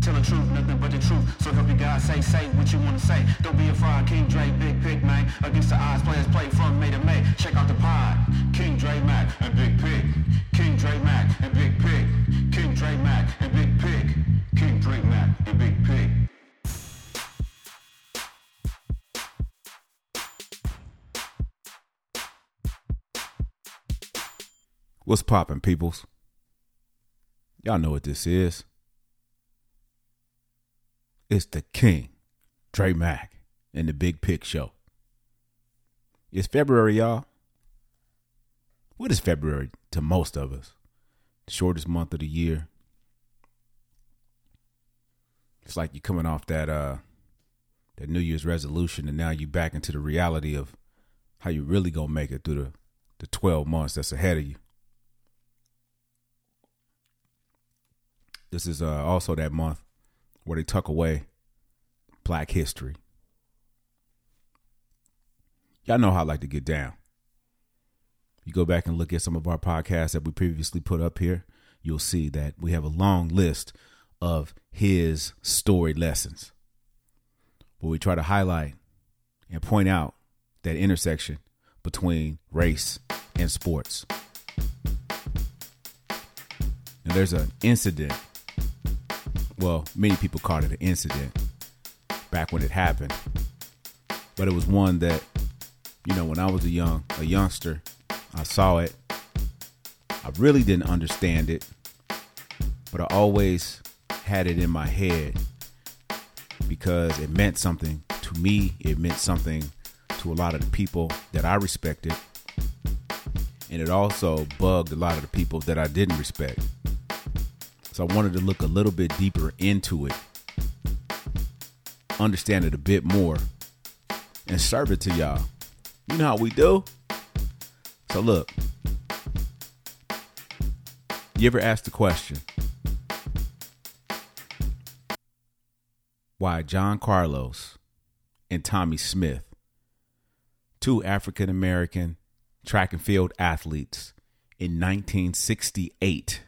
Tell the truth, nothing but the truth. So help you God say, say what you want to say. Don't be afraid, King Dre, big pick, man. Against the odds, players play from May to May. Check out the pod. King Dre Mack and Big Pick. King Dre Mack and Big Pick. King Dre Mack and Big Pick. King Dre Mack and Big Pick. What's poppin', peoples? Y'all know what this is. It's the King, Dre Mack, and the Big Pick Show. It's February, y'all. What is February to most of us? The shortest month of the year. It's like you're coming off that uh that New Year's resolution and now you're back into the reality of how you really gonna make it through the, the 12 months that's ahead of you. This is uh, also that month where they tuck away black history. Y'all know how I like to get down. You go back and look at some of our podcasts that we previously put up here, you'll see that we have a long list of his story lessons where we try to highlight and point out that intersection between race and sports. And there's an incident well, many people called it an incident back when it happened. But it was one that, you know, when I was a young a youngster, I saw it. I really didn't understand it, but I always had it in my head because it meant something to me. It meant something to a lot of the people that I respected. And it also bugged a lot of the people that I didn't respect. So I wanted to look a little bit deeper into it, understand it a bit more, and serve it to y'all. You know how we do. So look, you ever ask the question why John Carlos and Tommie Smith, two African American track and field athletes in 1968,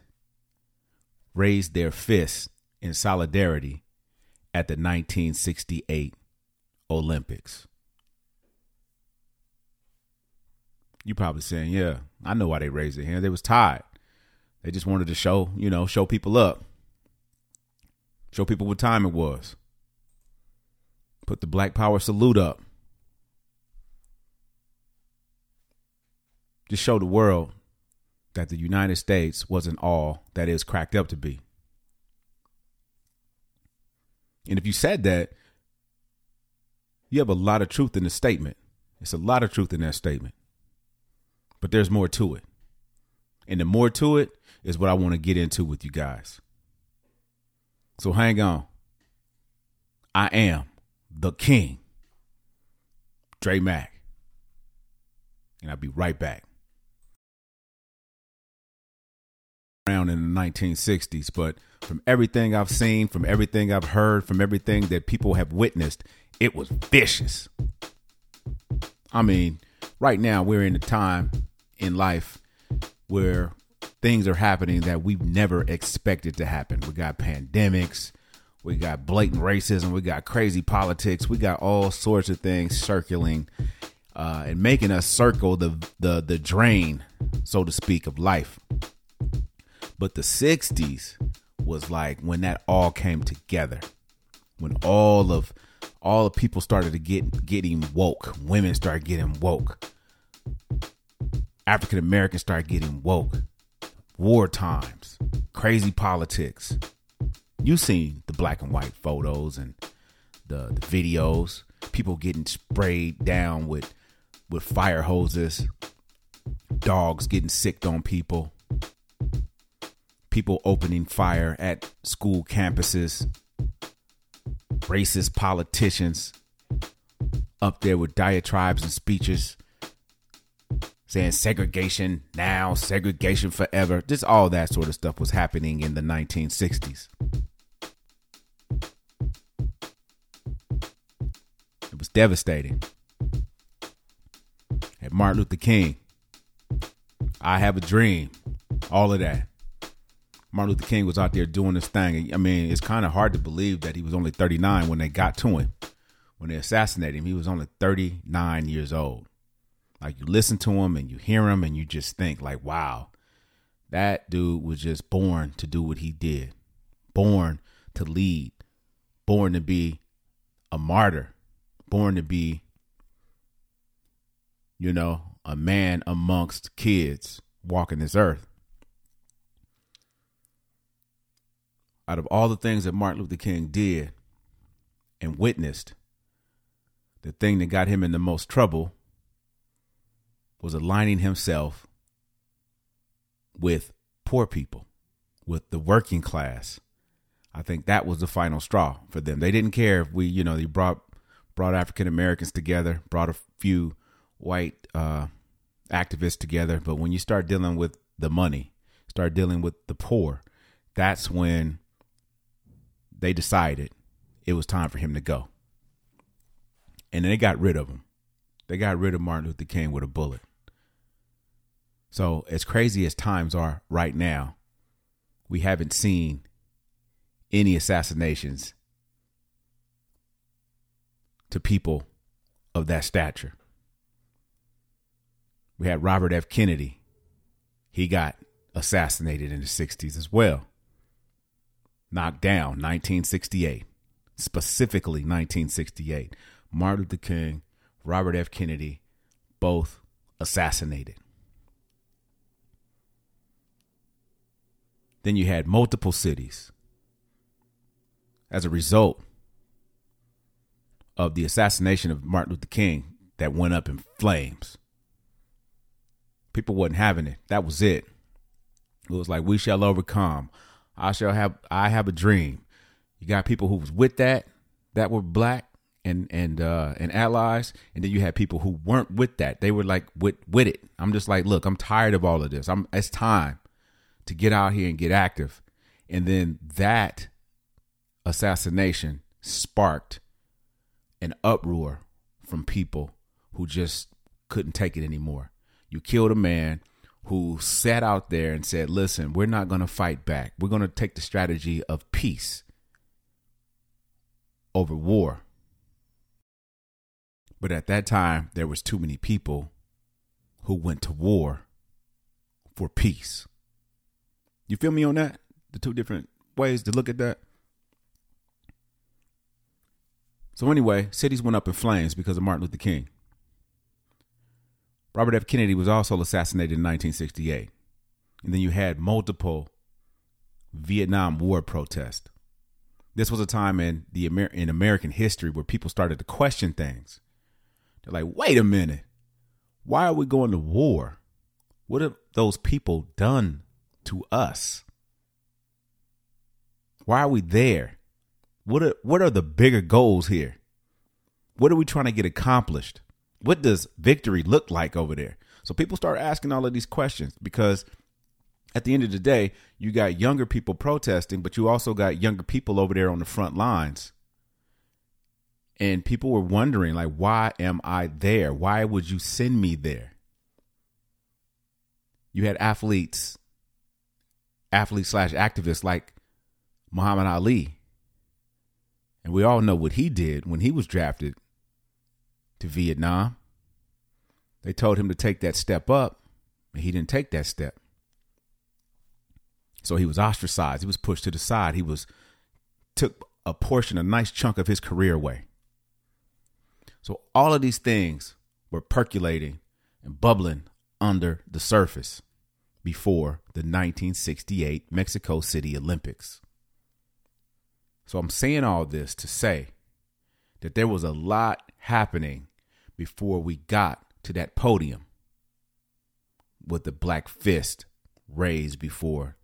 raised their fists in solidarity at the 1968 Olympics. You probably saying, "Yeah, I know why they raised their hand. They was tired. They just wanted to show, you know, show people up, show people what time it was. Put the Black Power salute up. Just show the world that the United States wasn't all that is cracked up to be. And if you said that, you have a lot of truth in the statement. It's a lot of truth in that statement. But there's more to it. And the more to it is what I want to get into with you guys. So hang on. I am the king, Dre Mack. And I'll be right back. Around in the 1960s, but from everything I've seen, from everything I've heard, from everything that people have witnessed, it was vicious. I mean, right now we're in a time in life where things are happening that we've never expected to happen. We got pandemics, we got blatant racism, we got crazy politics, we got all sorts of things circling uh, and making us circle the the the drain, so to speak, of life. But the 60s was like when that all came together. When all of all the people started to get getting woke. Women started getting woke. African Americans started getting woke. War times, crazy politics. You seen the black and white photos and the, the videos, people getting sprayed down with with fire hoses, dogs getting sicked on people, people opening fire at school campuses, racist politicians up there with diatribes and speeches saying segregation now, segregation forever. Just all that sort of stuff was happening in the 1960s. It was devastating. At Martin Luther King, I have a dream, all of that. Martin Luther King was out there doing this thing. I mean, it's kind of hard to believe that he was only 39 when they got to him. When they assassinated him, he was only 39 years old. Like you listen to him and you hear him and you just think like, wow, that dude was just born to do what he did. Born to lead. Born to be a martyr. Born to be you know, a man amongst kids walking this earth. Out of all the things that Martin Luther King did and witnessed, the thing that got him in the most trouble was aligning himself with poor people, with the working class. I think that was the final straw for them. They didn't care if we, you know, they brought brought African Americans together, brought a few white uh, activists together, but when you start dealing with the money, start dealing with the poor, that's when they decided it was time for him to go. And they got rid of him. They got rid of Martin Luther King with a bullet. So, as crazy as times are right now, we haven't seen any assassinations to people of that stature. We had Robert F. Kennedy. He got assassinated in the 60s as well. Knocked down 1968, specifically 1968. Martin Luther King, Robert F. Kennedy, both assassinated. Then you had multiple cities as a result of the assassination of Martin Luther King that went up in flames. People wasn't having it. That was it. It was like we shall overcome. I shall have I have a dream. You got people who was with that that were black and and uh and allies and then you had people who weren't with that. They were like with with it. I'm just like, look, I'm tired of all of this. I'm it's time to get out here and get active. And then that assassination sparked an uproar from people who just couldn't take it anymore. You killed a man who sat out there and said, Listen, we're not going to fight back. We're going to take the strategy of peace over war. But at that time, there was too many people who went to war for peace. You feel me on that? The two different ways to look at that. So anyway, cities went up in flames because of Martin Luther King. Robert F. Kennedy was also assassinated in 1968. And then you had multiple Vietnam War protests. This was a time in the Amer- in American history where people started to question things. They're like, "Wait a minute. Why are we going to war? What have those people done to us? Why are we there? What are what are the bigger goals here? What are we trying to get accomplished? What does victory look like over there? So people start asking all of these questions because at the end of the day, you got younger people protesting, but you also got younger people over there on the front lines. And people were wondering, like, why am I there? Why would you send me there? You had athletes, athletes slash activists like Muhammad Ali. And we all know what he did when he was drafted to Vietnam. They told him to take that step up, and he didn't take that step. So he was ostracized. He was pushed to the side. He was took a portion, a nice chunk of his career away. So all of these things were percolating and bubbling under the surface before the 1968 Mexico City Olympics. So I'm saying all this to say that there was a lot happening before we got to that podium with the black fist raised before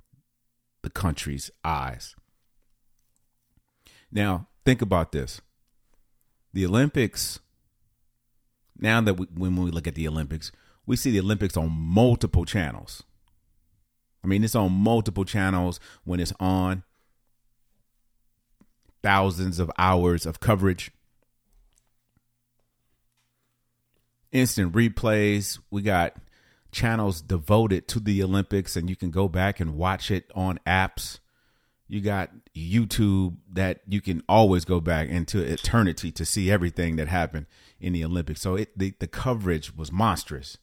the country's eyes. Now, think about this. The Olympics, now that we, when we look at the Olympics, we see the Olympics on multiple channels. I mean, it's on multiple channels when it's on, thousands of hours of coverage. Instant replays. We got channels devoted to the Olympics, and you can go back and watch it on apps. You got YouTube that you can always go back into eternity to see everything that happened in the Olympics. So it the, the coverage was monstrous.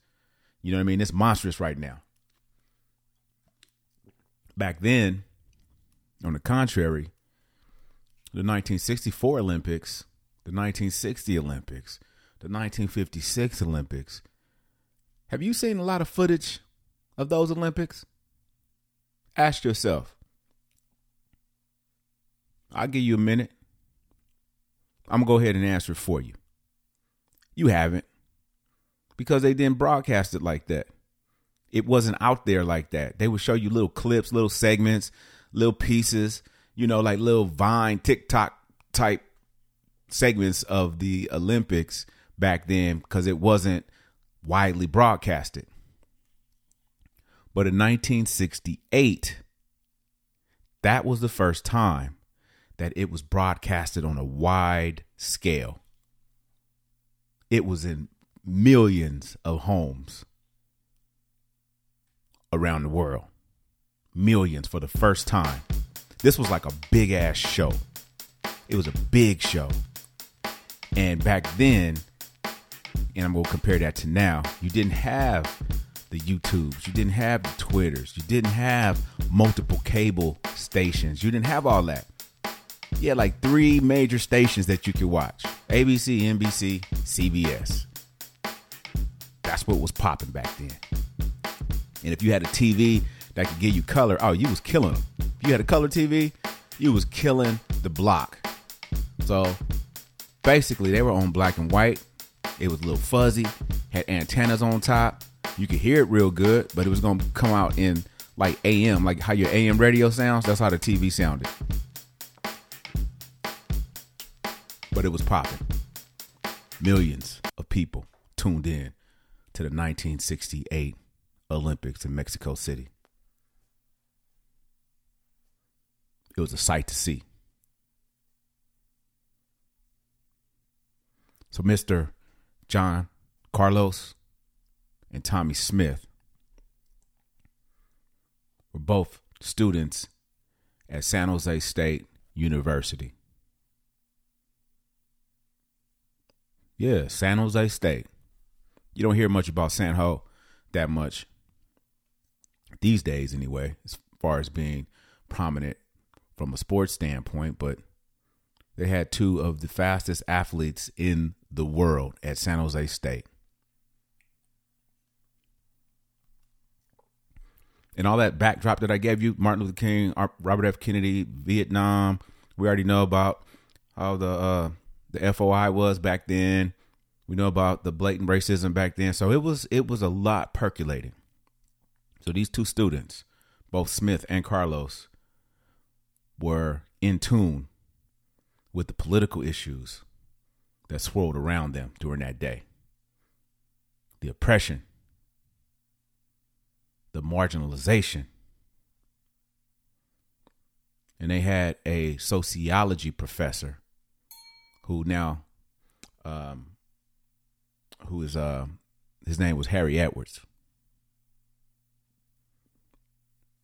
You know what I mean? It's monstrous right now. Back then, on the contrary, the 1964 Olympics, the 1960 Olympics, the 1956 Olympics. Have you seen a lot of footage of those Olympics? Ask yourself. I'll give you a minute. I'm going to go ahead and answer for you. You haven't. Because they didn't broadcast it like that. It wasn't out there like that. They would show you little clips, little segments, little pieces you know, like little Vine, TikTok type segments of the Olympics back then because it wasn't widely broadcasted. But in 1968, that was the first time that it was broadcasted on a wide scale. It was in millions of homes around the world. Millions for the first time. This was like a big ass show. It was a big show. And back then, and I'm to compare that to now, you didn't have the YouTubes, you didn't have the Twitters, you didn't have multiple cable stations, you didn't have all that. You had like three major stations that you could watch ABC, NBC, CBS. That's what was popping back then. And if you had a TV that could give you color, oh, you was killing them If you had a color TV, you was killing the block. So basically, they were on black and white. It was a little fuzzy, had antennas on top. You could hear it real good, but it was gonna come out in like AM, like how your AM radio sounds. That's how the TV sounded. But it was popping. Millions of people tuned in to the 1968 Olympics in Mexico City. It was a sight to see. So, Mr. John Carlos and Tommie Smith were both students at San Jose State University. Yeah, San Jose State. You don't hear much about San Ho that much these days, anyway, as far as being prominent from a sports standpoint, but they had two of the fastest athletes in the world at San Jose State. And all that backdrop that I gave you Martin Luther King, Robert F. Kennedy, Vietnam. We already know about how the uh, the FOI was back then. We know about the blatant racism back then. So it was it was a lot percolating. So these two students, both Smith and Carlos, were in tune with the political issues that swirled around them during that day the oppression, the marginalization. And they had a sociology professor who now, um, who is, uh, his name was Harry Edwards.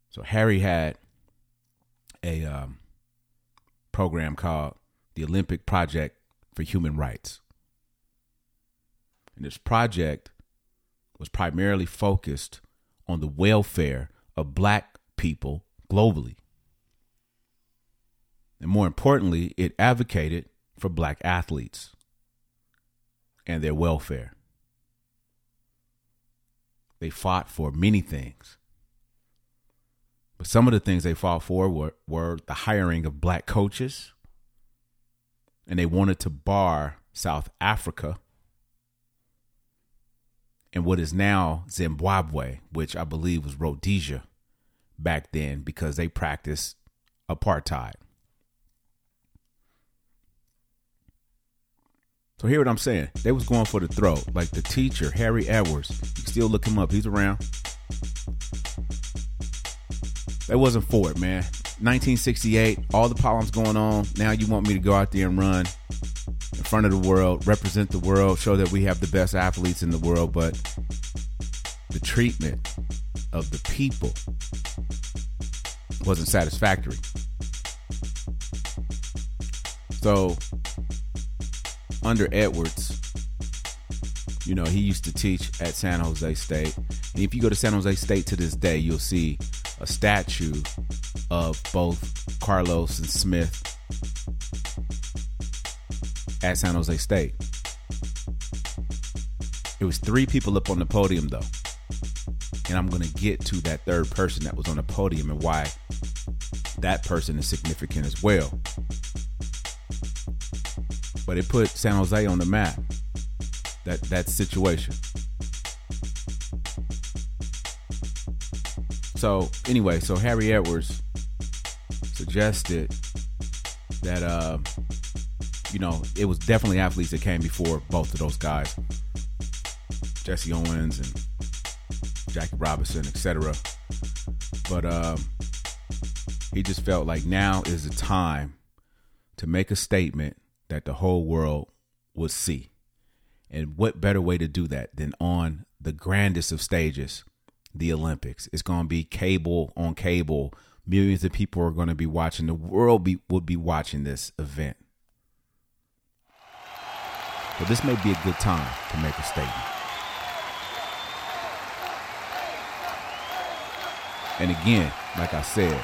So Harry had a um, program called the Olympic Project for Human Rights. And this project was primarily focused on the welfare of black people globally. And more importantly, it advocated for black athletes and their welfare. They fought for many things. But some of the things they fought for were, were the hiring of black coaches, and they wanted to bar South Africa and what is now Zimbabwe, which I believe was Rhodesia back then because they practiced apartheid. So hear what I'm saying. They was going for the throat. Like the teacher, Harry Edwards. You still look him up. He's around. They wasn't for it, man. 1968, all the problems going on. Now you want me to go out there and run in front of the world, represent the world, show that we have the best athletes in the world, but the treatment of the people wasn't satisfactory. So under Edwards, you know, he used to teach at San Jose State. And if you go to San Jose State to this day, you'll see a statue of both Carlos and Smith at San Jose State. It was three people up on the podium, though. And I'm going to get to that third person that was on the podium and why that person is significant as well but it put San Jose on the map. That that situation. So anyway, so Harry Edwards suggested that uh, you know it was definitely athletes that came before both of those guys, Jesse Owens and Jackie Robinson, etc. But um, he just felt like now is the time to make a statement that the whole world would see. And what better way to do that than on the grandest of stages, the Olympics? It's going to be cable on cable. Millions of people are going to be watching. The world be, will be watching this event. But this may be a good time to make a statement. And again, like I said,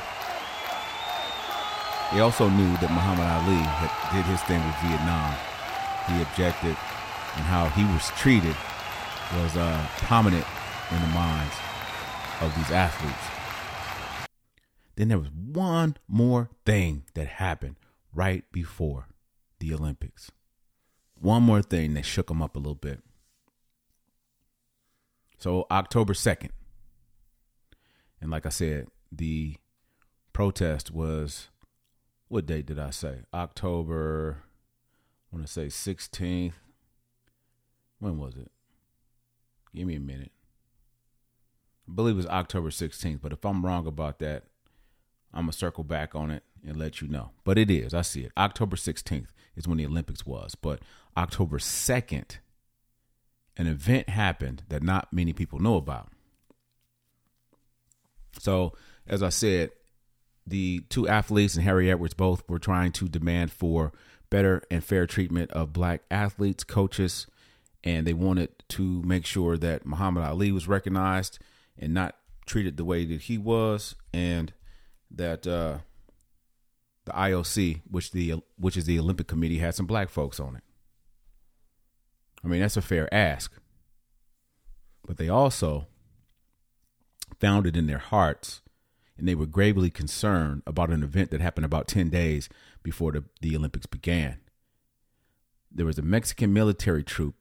he also knew that Muhammad Ali had, did his thing with Vietnam. He objected, and how he was treated was uh, prominent in the minds of these athletes. Then there was one more thing that happened right before the Olympics. One more thing that shook them up a little bit. So, October 2nd, and like I said, the protest was what date did I say? October, I want to say 16th. When was it? Give me a minute. I believe it was October 16th, but if I'm wrong about that, I'm going to circle back on it and let you know. But it is, I see it. October 16th is when the Olympics was. But October 2nd, an event happened that not many people know about. So, as I said, the two athletes and Harry Edwards both were trying to demand for better and fair treatment of black athletes, coaches, and they wanted to make sure that Muhammad Ali was recognized and not treated the way that he was, and that uh, the IOC, which the which is the Olympic Committee, had some black folks on it. I mean, that's a fair ask, but they also found it in their hearts and they were gravely concerned about an event that happened about 10 days before the, the Olympics began. There was a Mexican military troop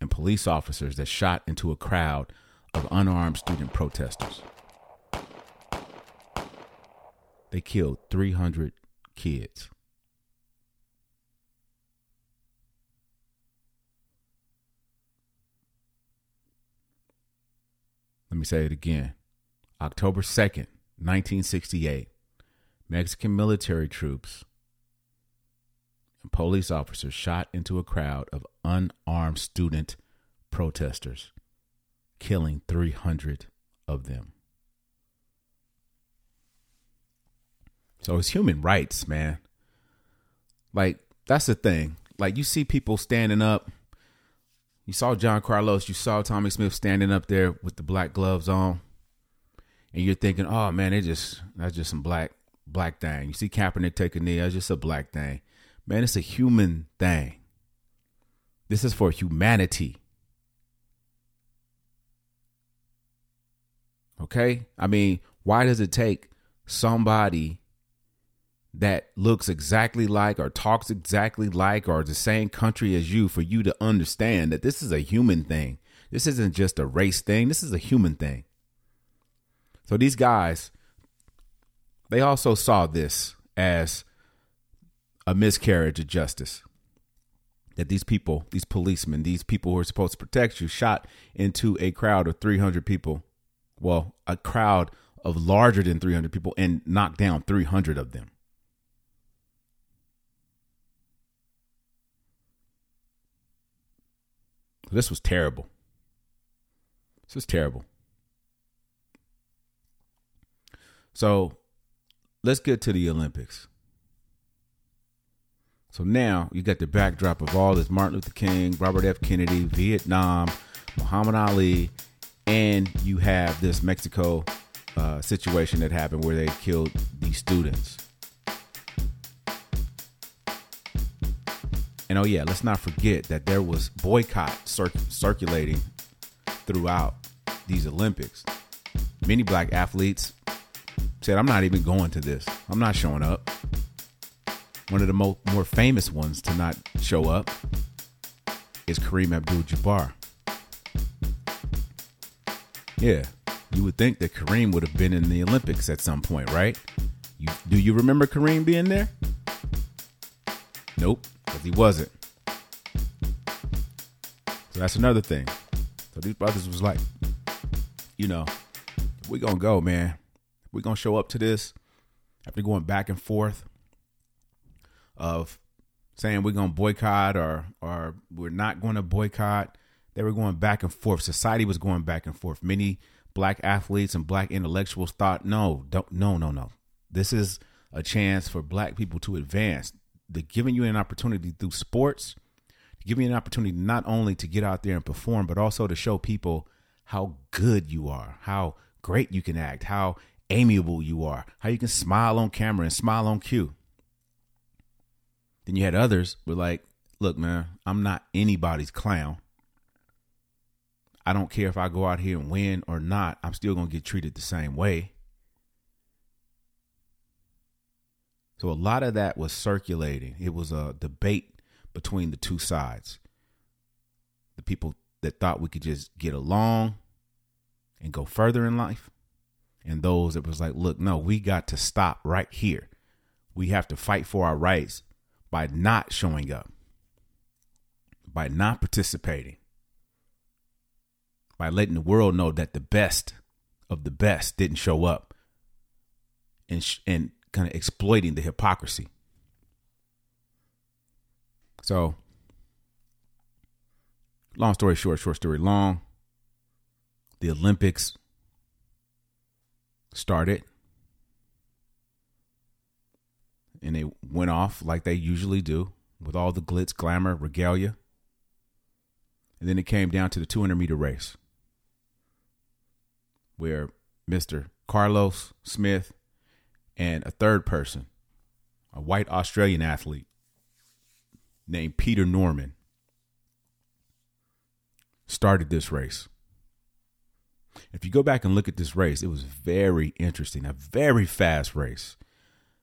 and police officers that shot into a crowd of unarmed student protesters. They killed 300 kids. Let me say it again. October 2nd, 1968, Mexican military troops and police officers shot into a crowd of unarmed student protesters, killing 300 of them. So it's human rights, man. Like, that's the thing. Like, you see people standing up. You saw John Carlos, you saw Tommie Smith standing up there with the black gloves on and you're thinking, oh man, it just that's just some black black thing. You see Kaepernick take a knee, that's just a black thing. Man, it's a human thing. This is for humanity. Okay? I mean, why does it take somebody that looks exactly like or talks exactly like or the same country as you for you to understand that this is a human thing? This isn't just a race thing. This is a human thing. So these guys, they also saw this as a miscarriage of justice. That these people, these policemen, these people who are supposed to protect you, shot into a crowd of 300 people. Well, a crowd of larger than 300 people and knocked down 300 of them. This was terrible. This was terrible. So let's get to the Olympics. So now you got the backdrop of all this Martin Luther King, Robert F. Kennedy, Vietnam, Muhammad Ali, and you have this Mexico uh, situation that happened where they killed these students. And oh yeah, let's not forget that there was boycott cir- circulating throughout these Olympics. Many black athletes said, "I'm not even going to this. I'm not showing up." One of the mo- more famous ones to not show up is Kareem Abdul-Jabbar. Yeah, you would think that Kareem would have been in the Olympics at some point, right? You, do you remember Kareem being there? Nope, because he wasn't. So that's another thing. So these brothers was like, you know, we're gonna go, man. We're gonna show up to this after going back and forth of saying we're gonna boycott or or we're not gonna boycott. They were going back and forth. Society was going back and forth. Many black athletes and black intellectuals thought, no, don't, no, no, no. This is a chance for black people to advance. They're giving you an opportunity through sports, giving you an opportunity not only to get out there and perform, but also to show people how good you are, how great you can act, how amiable you are, how you can smile on camera and smile on cue. Then you had others were like, look, man, I'm not anybody's clown. I don't care if I go out here and win or not, I'm still going to get treated the same way. So a lot of that was circulating. It was a debate between the two sides. The people that thought we could just get along and go further in life, and those that was like, look, no, we got to stop right here. We have to fight for our rights by not showing up, by not participating by letting the world know that the best of the best didn't show up and sh- and kind of exploiting the hypocrisy. So, long story short, short story long, the Olympics started and they went off like they usually do with all the glitz, glamour, regalia. And then it came down to the 200 meter race where Mr. Carlos Smith and a third person, a white Australian athlete named Peter Norman, started this race. If you go back and look at this race, it was very interesting, a very fast race.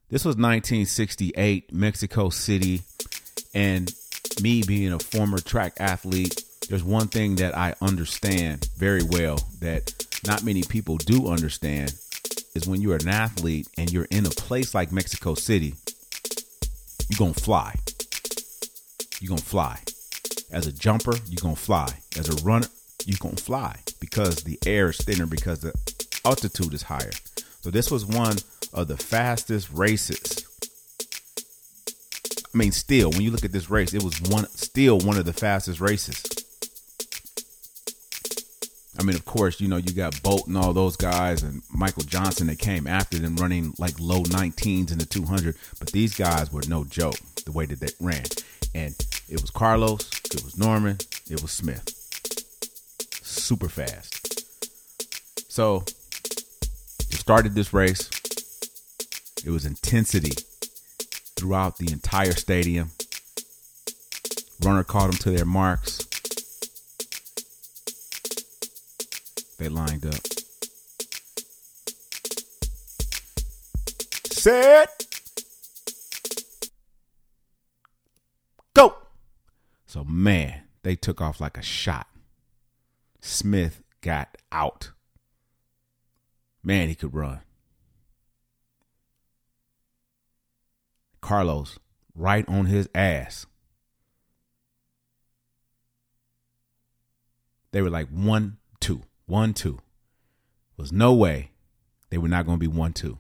This was 1968, Mexico City, and me being a former track athlete, there's one thing that I understand very well that not many people do understand is when you're an athlete and you're in a place like Mexico City, you're going to fly. You're going to fly. As a jumper, you're going to fly. As a runner, you're going to fly because the air is thinner because the altitude is higher. So this was one of the fastest races. I mean, still, when you look at this race, it was one still one of the fastest races. I mean, of course, you know, you got Bolt and all those guys and Michael Johnson that came after them running like low 19s in the 200. But these guys were no joke the way that they ran. And it was Carlos, it was Norman, it was Smith. Super fast. So, started this race. It was intensity throughout the entire stadium. Runner caught them to their marks. They lined up. Set. Go. So man, they took off like a shot. Smith got out. Man, he could run. Carlos right on his ass. They were like one, one, two. Was no way they were not going to be one, two.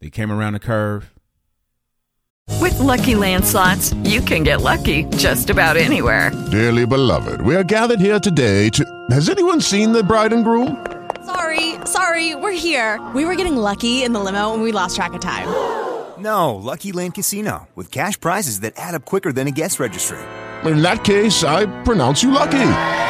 They came around the curve. With Lucky Land slots, you can get lucky just about anywhere. Dearly beloved, we are gathered here today to. Has anyone seen the bride and groom? Sorry, sorry, we're here. We were getting lucky in the limo and we lost track of time. No, Lucky Land Casino, with cash prizes that add up quicker than a guest registry. In that case, I pronounce you lucky.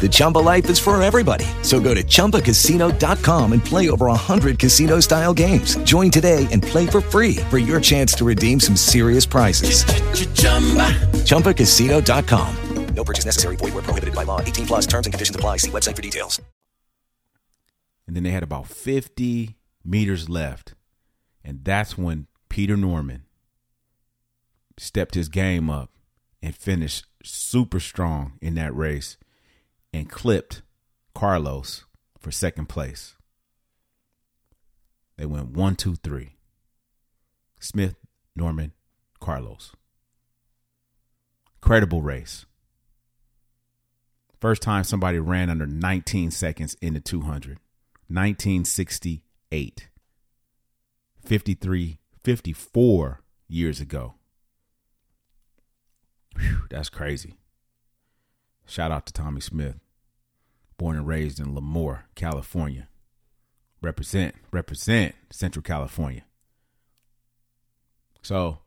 The Chumba life is for everybody. So go to ChumbaCasino.com and play over 100 casino style games. Join today and play for free for your chance to redeem some serious prizes. ChumbaCasino.com. No purchase necessary. Void where prohibited by law. 18 plus terms and conditions apply. See website for details. And then they had about 50 meters left. And that's when Peter Norman stepped his game up and finished super strong in that race and clipped Carlos for second place. They went one, two, three. Smith, Norman, Carlos. Credible race. First time somebody ran under 19 seconds in the 200. 1968. 53, 54 years ago. Whew, that's crazy. Shout out to Tommie Smith, born and raised in Lemoore, California. Represent, represent Central California. So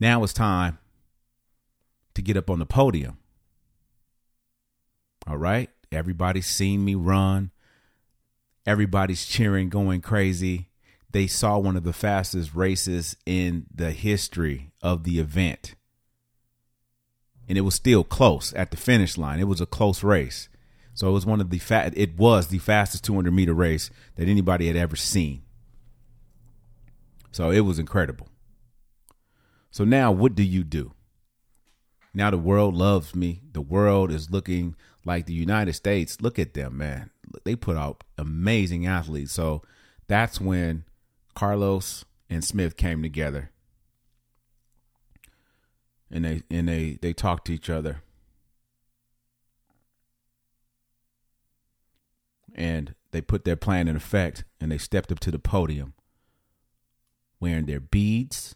now it's time to get up on the podium. All right. Everybody's seen me run. Everybody's cheering, going crazy. They saw one of the fastest races in the history of the event. And it was still close at the finish line. It was a close race. So it was one of the fa- it was the fastest 200 meter race that anybody had ever seen. So it was incredible. So now what do you do? Now the world loves me. The world is looking like the United States. Look at them, man. They put out amazing athletes. So that's when Carlos and Smith came together. And they and they they talked to each other. And they put their plan in effect and they stepped up to the podium wearing their beads,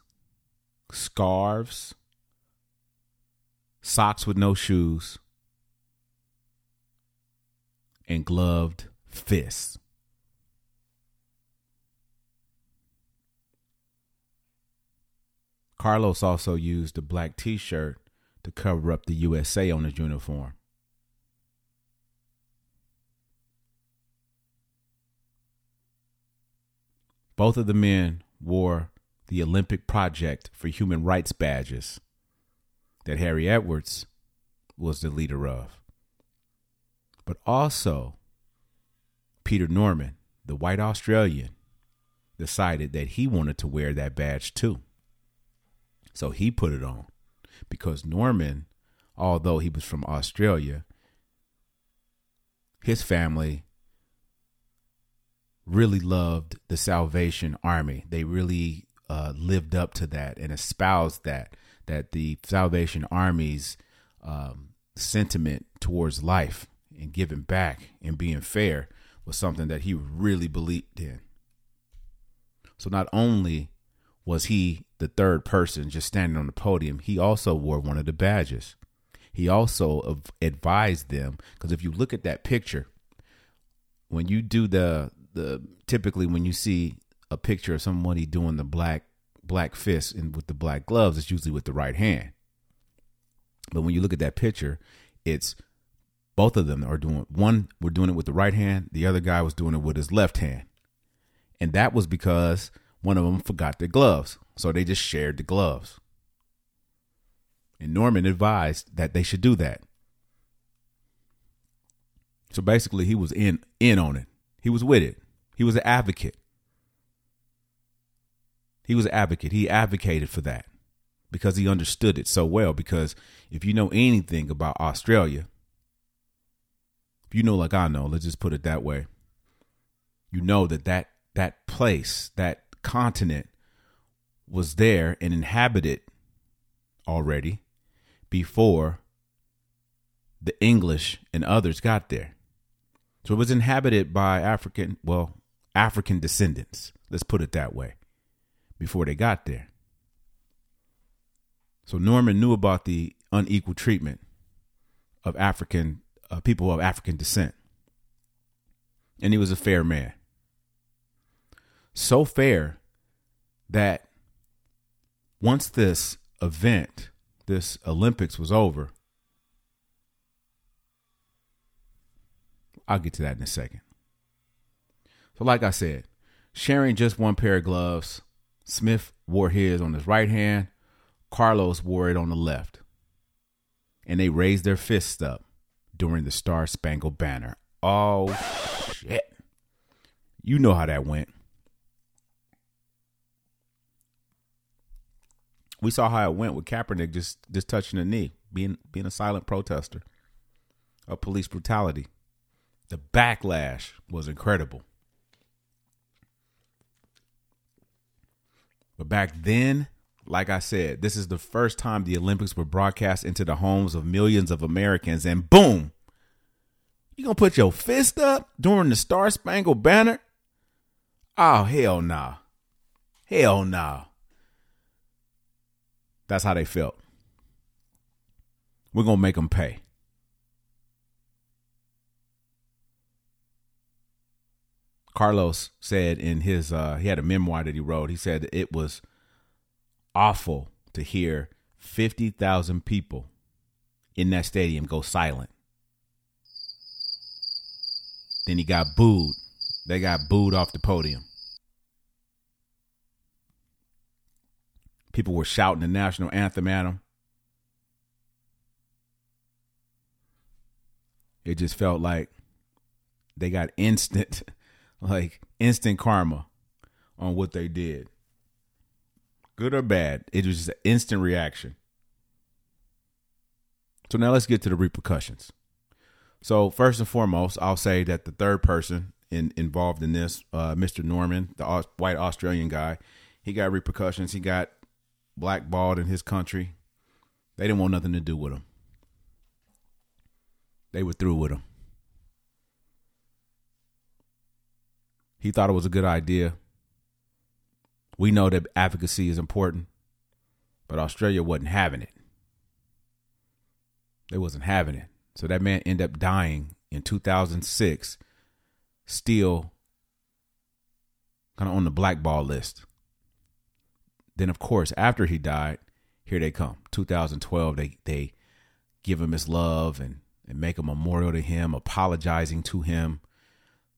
scarves, socks with no shoes, and gloved fists. Carlos also used a black t shirt to cover up the USA on his uniform. Both of the men wore the Olympic Project for Human Rights badges that Harry Edwards was the leader of. But also, Peter Norman, the white Australian, decided that he wanted to wear that badge too. So he put it on because Norman, although he was from Australia, his family really loved the Salvation Army. They really uh, lived up to that and espoused that that the Salvation Army's um, sentiment towards life and giving back and being fair was something that he really believed in. So not only was he the third person just standing on the podium, he also wore one of the badges. He also advised them because if you look at that picture, when you do the the typically when you see a picture of somebody doing the black black fist and with the black gloves, it's usually with the right hand. But when you look at that picture, it's both of them are doing one we're doing it with the right hand, the other guy was doing it with his left hand. And that was because one of them forgot their gloves. So they just shared the gloves. And Norman advised that they should do that. So basically he was in in on it. He was with it. He was an advocate. He was an advocate. He advocated for that because he understood it so well. Because if you know anything about Australia, if you know like I know, let's just put it that way, you know that that that place, that continent was there and inhabited already before the English and others got there. So it was inhabited by African, well, African descendants. Let's put it that way. Before they got there. So Norman knew about the unequal treatment of African uh, people of African descent. And he was a fair man. So fair that once this event, this Olympics was over, I'll get to that in a second. So, like I said, sharing just one pair of gloves, Smith wore his on his right hand, Carlos wore it on the left. And they raised their fists up during the Star Spangled Banner. Oh, shit. You know how that went. We saw how it went with Kaepernick just just touching the knee, being being a silent protester of police brutality. The backlash was incredible. But back then, like I said, this is the first time the Olympics were broadcast into the homes of millions of Americans, and boom, you gonna put your fist up during the Star Spangled Banner? Oh hell nah, hell nah. That's how they felt. We're gonna make them pay. Carlos said in his uh, he had a memoir that he wrote. He said it was awful to hear 50,000 people in that stadium go silent. Then he got booed. They got booed off the podium. People were shouting the national anthem at him. It just felt like they got instant like instant karma on what they did. Good or bad, it was just an instant reaction. So now let's get to the repercussions. So first and foremost, I'll say that the third person in, involved in this, uh, Mr. Norman, the white Australian guy, he got repercussions. He got blackballed in his country. They didn't want nothing to do with him. They were through with him. He thought it was a good idea. We know that advocacy is important, but Australia wasn't having it. They wasn't having it. So that man ended up dying in 2006, still kind of on the blackball list. Then, of course, after he died, here they come. 2012, they they give him his love and, and make a memorial to him, apologizing to him.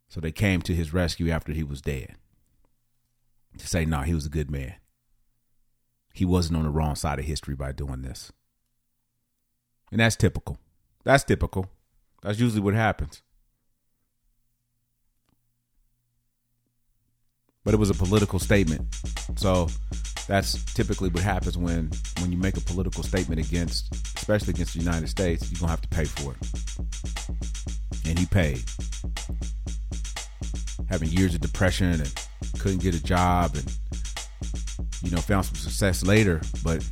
So they came to his rescue after he was dead to say, no, nah, he was a good man. He wasn't on the wrong side of history by doing this. And that's typical. That's typical. That's usually what happens. But it was a political statement. So that's typically what happens when when you make a political statement against especially against the United States, you're gonna have to pay for it. And he paid having years of depression and couldn't get a job and you know found some success later but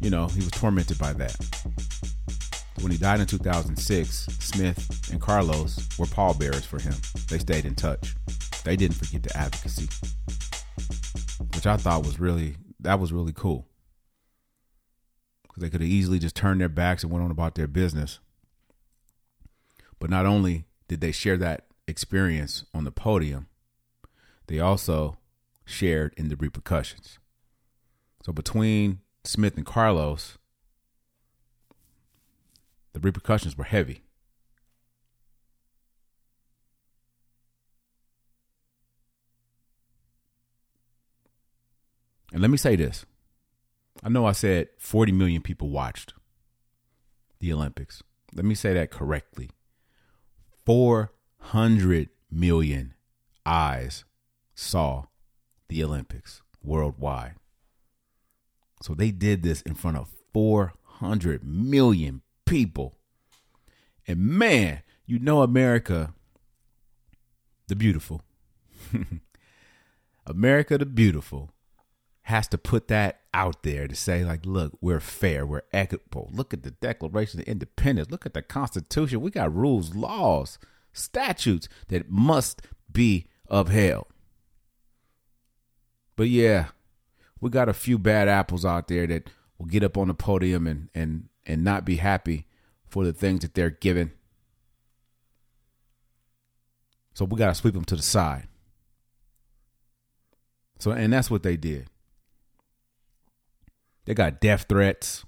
you know he was tormented by that when he died in 2006 smith and carlos were pallbearers for him they stayed in touch they didn't forget the advocacy which i thought was really that was really cool because they could have easily just turned their backs and went on about their business but not only did they share that experience on the podium, they also shared in the repercussions. So between Smith and Carlos, the repercussions were heavy. And let me say this. I know I said 40 million people watched the Olympics. Let me say that correctly. 400 million eyes saw the Olympics worldwide. So they did this in front of 400 million people. And man, you know America the beautiful. America the beautiful has to put that out there to say like look we're fair we're equitable. Look at the declaration of independence. Look at the constitution. We got rules laws statutes that must be upheld. But yeah we got a few bad apples out there that will get up on the podium and and and not be happy for the things that they're given. So we got to sweep them to the side. So and that's what they did they got death threats.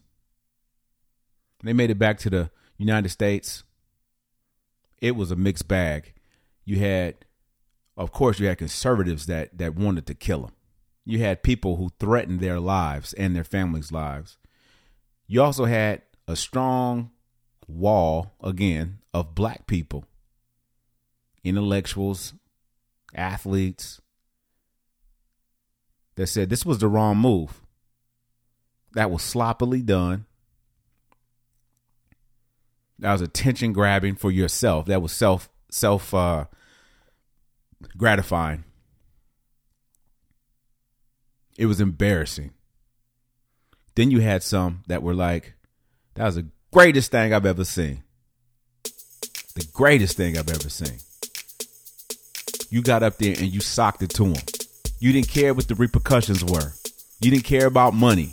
They made it back to the United States. It was a mixed bag. You had, of course, you had conservatives that that wanted to kill them. You had people who threatened their lives and their families' lives. You also had a strong wall again of black people, intellectuals, athletes that said this was the wrong move that was sloppily done. That was attention grabbing for yourself. That was self self uh, gratifying. It was embarrassing. Then you had some that were like, that was the greatest thing I've ever seen. The greatest thing I've ever seen. You got up there and you socked it to him. You didn't care what the repercussions were. You didn't care about money.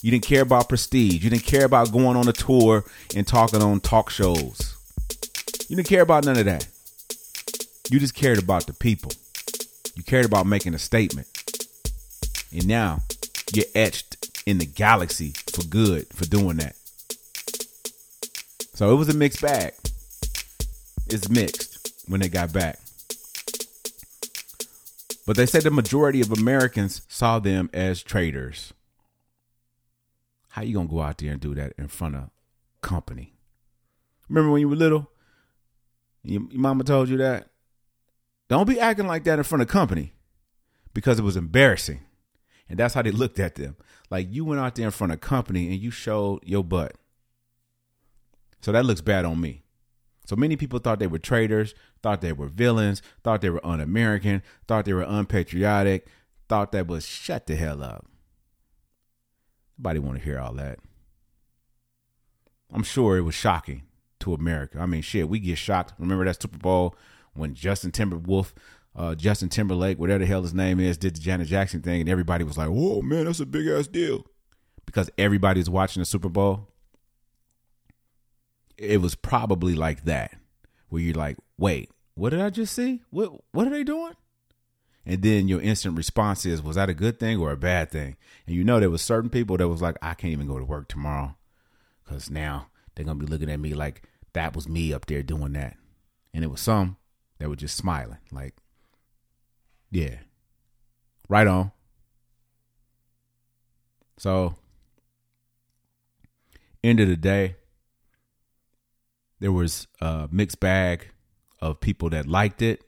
You didn't care about prestige. You didn't care about going on a tour and talking on talk shows. You didn't care about none of that. You just cared about the people. You cared about making a statement. And now you're etched in the galaxy for good for doing that. So it was a mixed bag. It's mixed when they got back. But they said the majority of Americans saw them as traitors. How you gonna go out there and do that in front of company? Remember when you were little? Your, your mama told you that. Don't be acting like that in front of company because it was embarrassing. And that's how they looked at them. Like you went out there in front of company and you showed your butt. So that looks bad on me. So many people thought they were traitors, thought they were villains, thought they were un American, thought they were unpatriotic, thought that was shut the hell up. Nobody want to hear all that. I'm sure it was shocking to America. I mean, shit, we get shocked. Remember that Super Bowl when Justin Timberwolf, uh, Justin Timberlake, whatever the hell his name is, did the Janet Jackson thing, and everybody was like, "Whoa, man, that's a big ass deal," because everybody's watching the Super Bowl. It was probably like that, where you're like, "Wait, what did I just see? What what are they doing?" And then your instant response is was that a good thing or a bad thing? And you know there was certain people that was like i can't even go to work tomorrow because now they're gonna be looking at me like that was me up there doing that. And it was some that were just smiling like yeah right on. So end of the day there was a mixed bag of people that liked it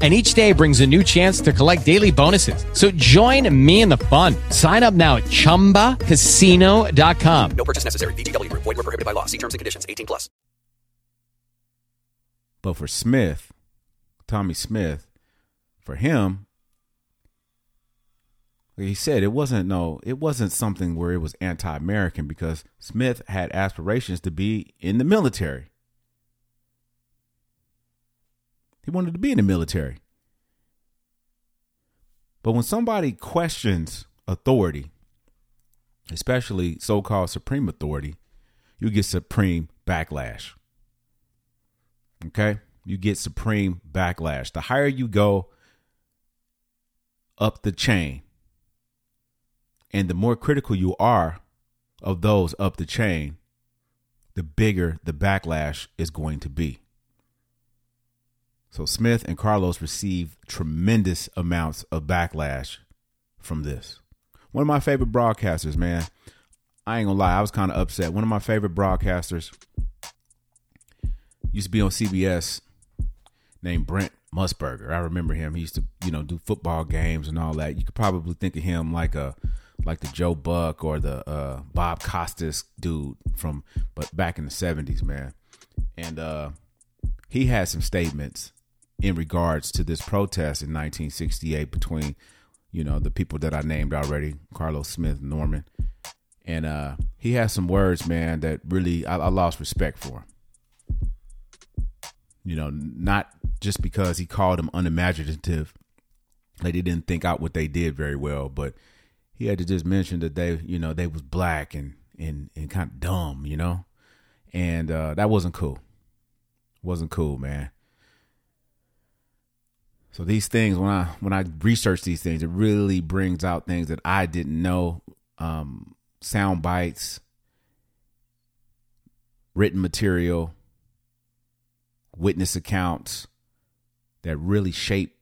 and each day brings a new chance to collect daily bonuses. So join me in the fun. Sign up now at ChumbaCasino.com. No purchase necessary. VGW. Void were prohibited by law. See terms and conditions. 18 plus. But for Smith, Tommie Smith, for him, like he said, it wasn't no, it wasn't something where it was anti-American because Smith had aspirations to be in the military. He wanted to be in the military. But when somebody questions authority, especially so called supreme authority, you get supreme backlash. Okay? You get supreme backlash. The higher you go up the chain, and the more critical you are of those up the chain, the bigger the backlash is going to be. So Smith and Carlos received tremendous amounts of backlash from this. One of my favorite broadcasters, man. I ain't gonna lie, I was kind of upset. One of my favorite broadcasters used to be on CBS named Brent Musburger. I remember him. He used to, you know, do football games and all that. You could probably think of him like a like the Joe Buck or the uh, Bob Costas dude from but back in the 70s, man. And uh he had some statements in regards to this protest in 1968 between, you know, the people that I named already, Carlos Smith, Norman. And uh he has some words, man, that really I, I lost respect for you know, not just because he called them unimaginative, like they didn't think out what they did very well, but he had to just mention that they, you know, they was black and and and kind of dumb, you know, and uh, that wasn't cool. Wasn't cool, man. So these things, when I when I research these things, it really brings out things that I didn't know. Um, sound bites, written material, witness accounts that really shape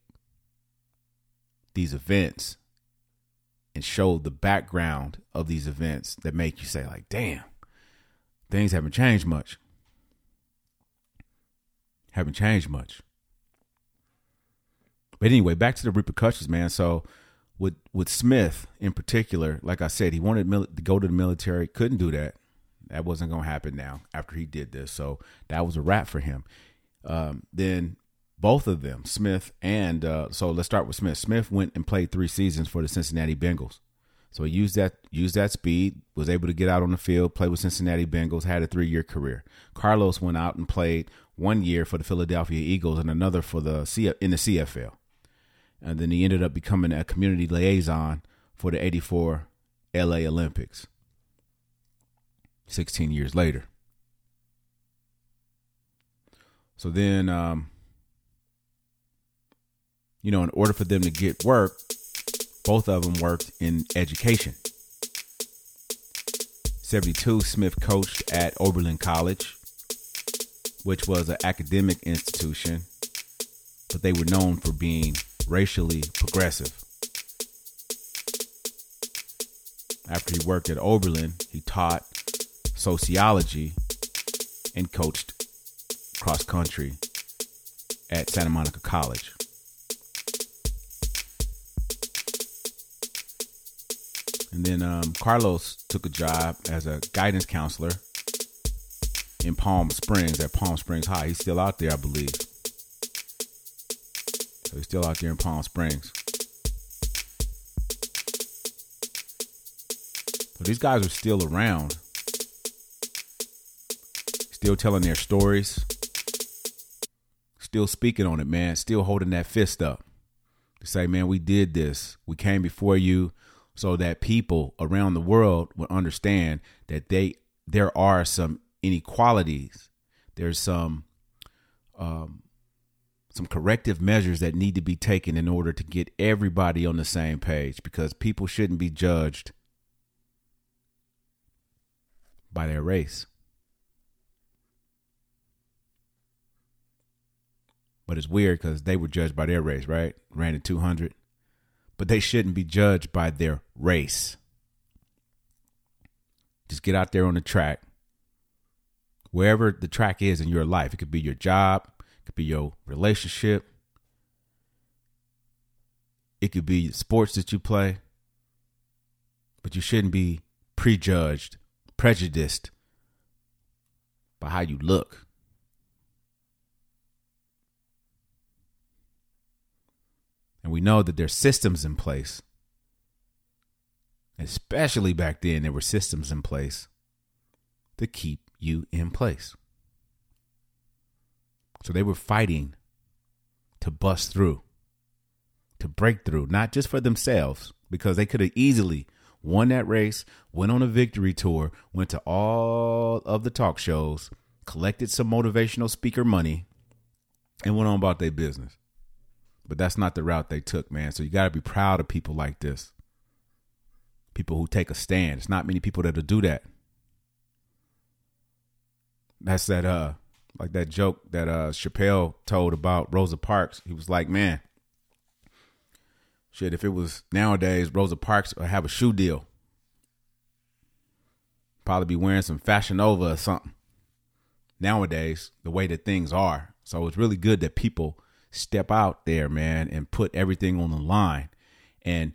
these events and show the background of these events that make you say like damn things haven't changed much haven't changed much but anyway back to the repercussions man so with with smith in particular like i said he wanted to go to the military couldn't do that that wasn't going to happen now after he did this so that was a wrap for him um, then both of them, Smith and uh, so let's start with Smith. Smith went and played three seasons for the Cincinnati Bengals. So he used that used that speed, was able to get out on the field, play with Cincinnati Bengals, had a three year career. Carlos went out and played one year for the Philadelphia Eagles and another for the C- in the CFL, and then he ended up becoming a community liaison for the '84 LA Olympics. Sixteen years later. So then, um, you know, in order for them to get work, both of them worked in education. 72, Smith coached at Oberlin College, which was an academic institution, but they were known for being racially progressive. After he worked at Oberlin, he taught sociology and coached cross country at Santa Monica College. And then um, Carlos took a job as a guidance counselor in Palm Springs at Palm Springs High. He's still out there, I believe. So he's still out there in Palm Springs. But these guys are still around, still telling their stories, still speaking on it, man, still holding that fist up to say, man, we did this. We came before you so that people around the world would understand that they there are some inequalities. There's some um, some corrective measures that need to be taken in order to get everybody on the same page because people shouldn't be judged by their race. But it's weird because they were judged by their race, right? Ran in 200. But they shouldn't be judged by their race. Just get out there on the track. Wherever the track is in your life, it could be your job, could be your relationship, it could be sports that you play. But you shouldn't be prejudged, prejudiced by how you look. And we know that there's systems in place. Especially back then, there were systems in place to keep you in place. So they were fighting to bust through, to break through, not just for themselves, because they could have easily won that race, went on a victory tour, went to all of the talk shows, collected some motivational speaker money, and went on about their business. But that's not the route they took, man. So you got to be proud of people like this. People who take a stand. It's not many people that'll do that. That's that uh like that joke that uh Chappelle told about Rosa Parks. He was like, "Man, shit, if it was nowadays, Rosa Parks would have a shoe deal. Probably be wearing some Fashion Nova or something. Nowadays, the way that things are. So it's really good that people step out there, man, and put everything on the line. And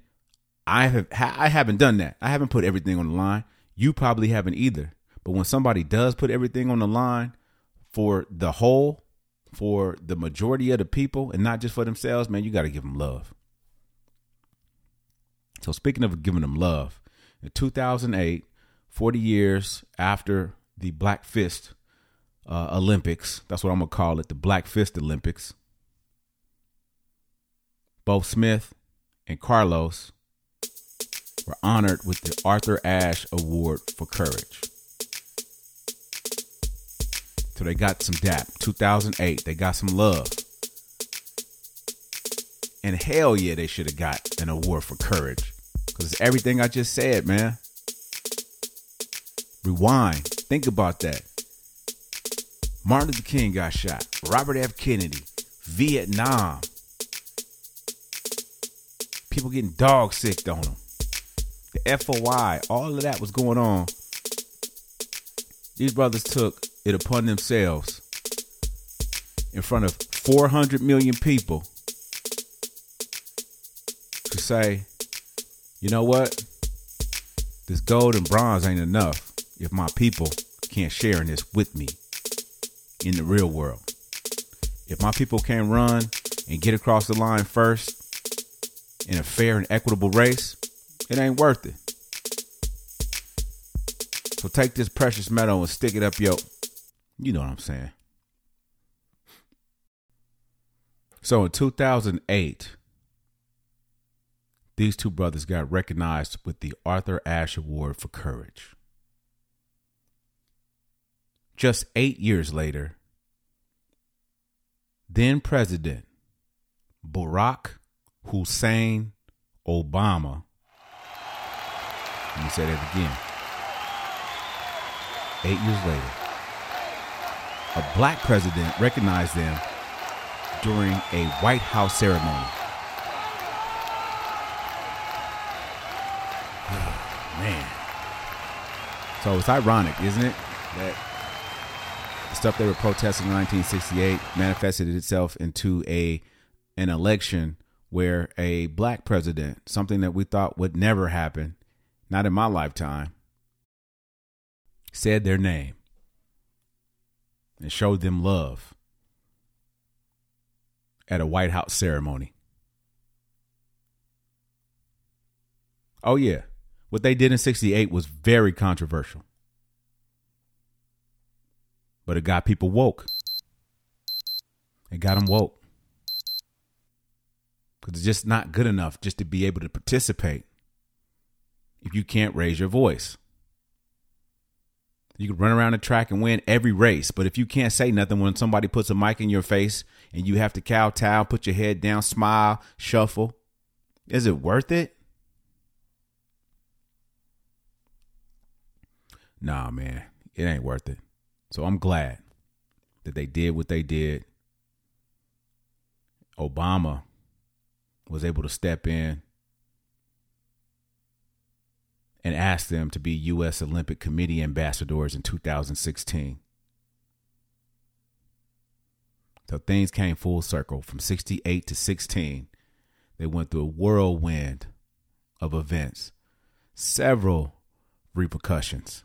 I have I haven't done that. I haven't put everything on the line. You probably haven't either. But when somebody does put everything on the line for the whole, for the majority of the people, and not just for themselves, man, you got to give them love. So speaking of giving them love, in 2008, 40 years after the Black Fist uh, Olympics, that's what I'm gonna call it, the Black Fist Olympics. Both Smith and Carlos were honored with the Arthur Ashe Award for Courage. So they got some dap. 2008, they got some love. And hell yeah, they should have got an award for courage. Because it's everything I just said, man. Rewind. Think about that. Martin Luther King got shot. Robert F. Kennedy. Vietnam. People getting dog sick on them. The FOI. All of that was going on. These brothers took it upon themselves in front of 400 million people to say, you know what? This gold and bronze ain't enough if my people can't share in this with me in the real world. If my people can't run and get across the line first in a fair and equitable race, it ain't worth it. So take this precious metal and stick it up your you know what I'm saying. So in 2008, these two brothers got recognized with the Arthur Ashe Award for Courage. Just eight years later, then President Barack Hussein Obama, let me say that again. Eight years later, a black president recognized them during a White House ceremony. man. So it's ironic, isn't it? That the stuff they were protesting in 1968 manifested itself into a an election where a black president, something that we thought would never happen, not in my lifetime, said their name and showed them love at a White House ceremony. Oh, yeah. What they did in 68 was very controversial. But it got people woke. It got them woke. Because it's just not good enough just to be able to participate if you can't raise your voice. You can run around the track and win every race, but if you can't say nothing when somebody puts a mic in your face and you have to kowtow, put your head down, smile, shuffle, is it worth it? Nah, man, it ain't worth it. So I'm glad that they did what they did. Obama was able to step in and asked them to be U.S. Olympic Committee ambassadors in 2016. So things came full circle from 68 to 16. They went through a whirlwind of events, several repercussions.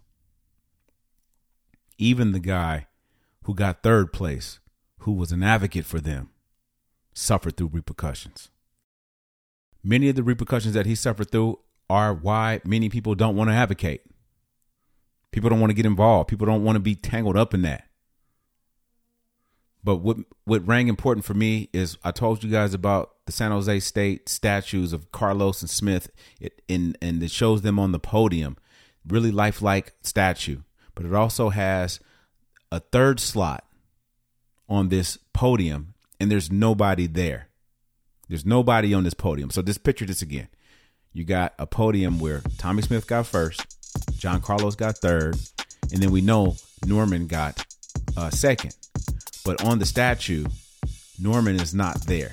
Even the guy who got third place, who was an advocate for them, suffered through repercussions. Many of the repercussions that he suffered through are why many people don't want to advocate. People don't want to get involved. People don't want to be tangled up in that. But what what rang important for me is I told you guys about the San Jose State statues of Carlos and Smith, it, and and it shows them on the podium, really lifelike statue. But it also has a third slot on this podium and there's nobody there. There's nobody on this podium. So just picture this again. You got a podium where Tommie Smith got first, John Carlos got third, and then we know Norman got uh, second. But on the statue, Norman is not there.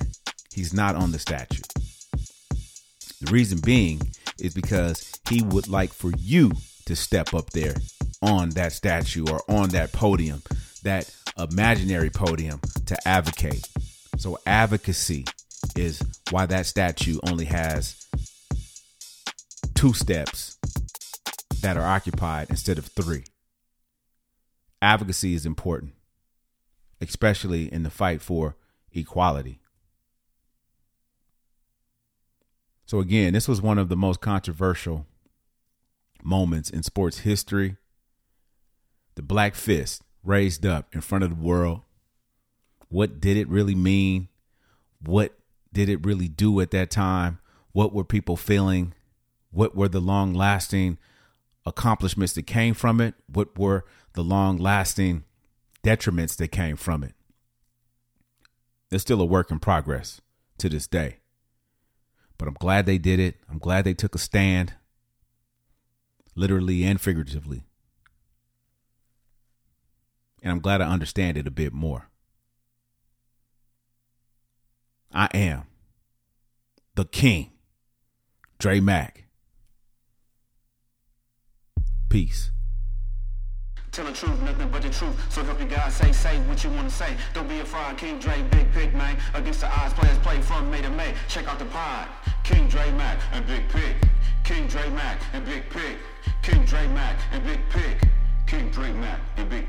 He's not on the statue. The reason being is because he would like for you to step up there on that statue or on that podium, that imaginary podium to advocate. So, advocacy is why that statue only has two steps that are occupied instead of three. Advocacy is important, especially in the fight for equality. So, again, this was one of the most controversial moments in sports history. The black fist raised up in front of the world. What did it really mean? What did it really do at that time? What were people feeling? What were the long lasting accomplishments that came from it? What were the long lasting detriments that came from it? It's still a work in progress to this day. But I'm glad they did it. I'm glad they took a stand, literally and figuratively. And I'm glad I understand it a bit more. I am the king, Dre Mack. Peace. Tell the truth, nothing but the truth. So help you God say, say what you want to say. Don't be a fraud, King Dre, big pick, man. Against the odds, players play from May to May. Check out the pod. King Dre Mack and Big Pick. King Dre Mack and Big Pick. King Dre Mack and Big Pick. King Dre Mack and Big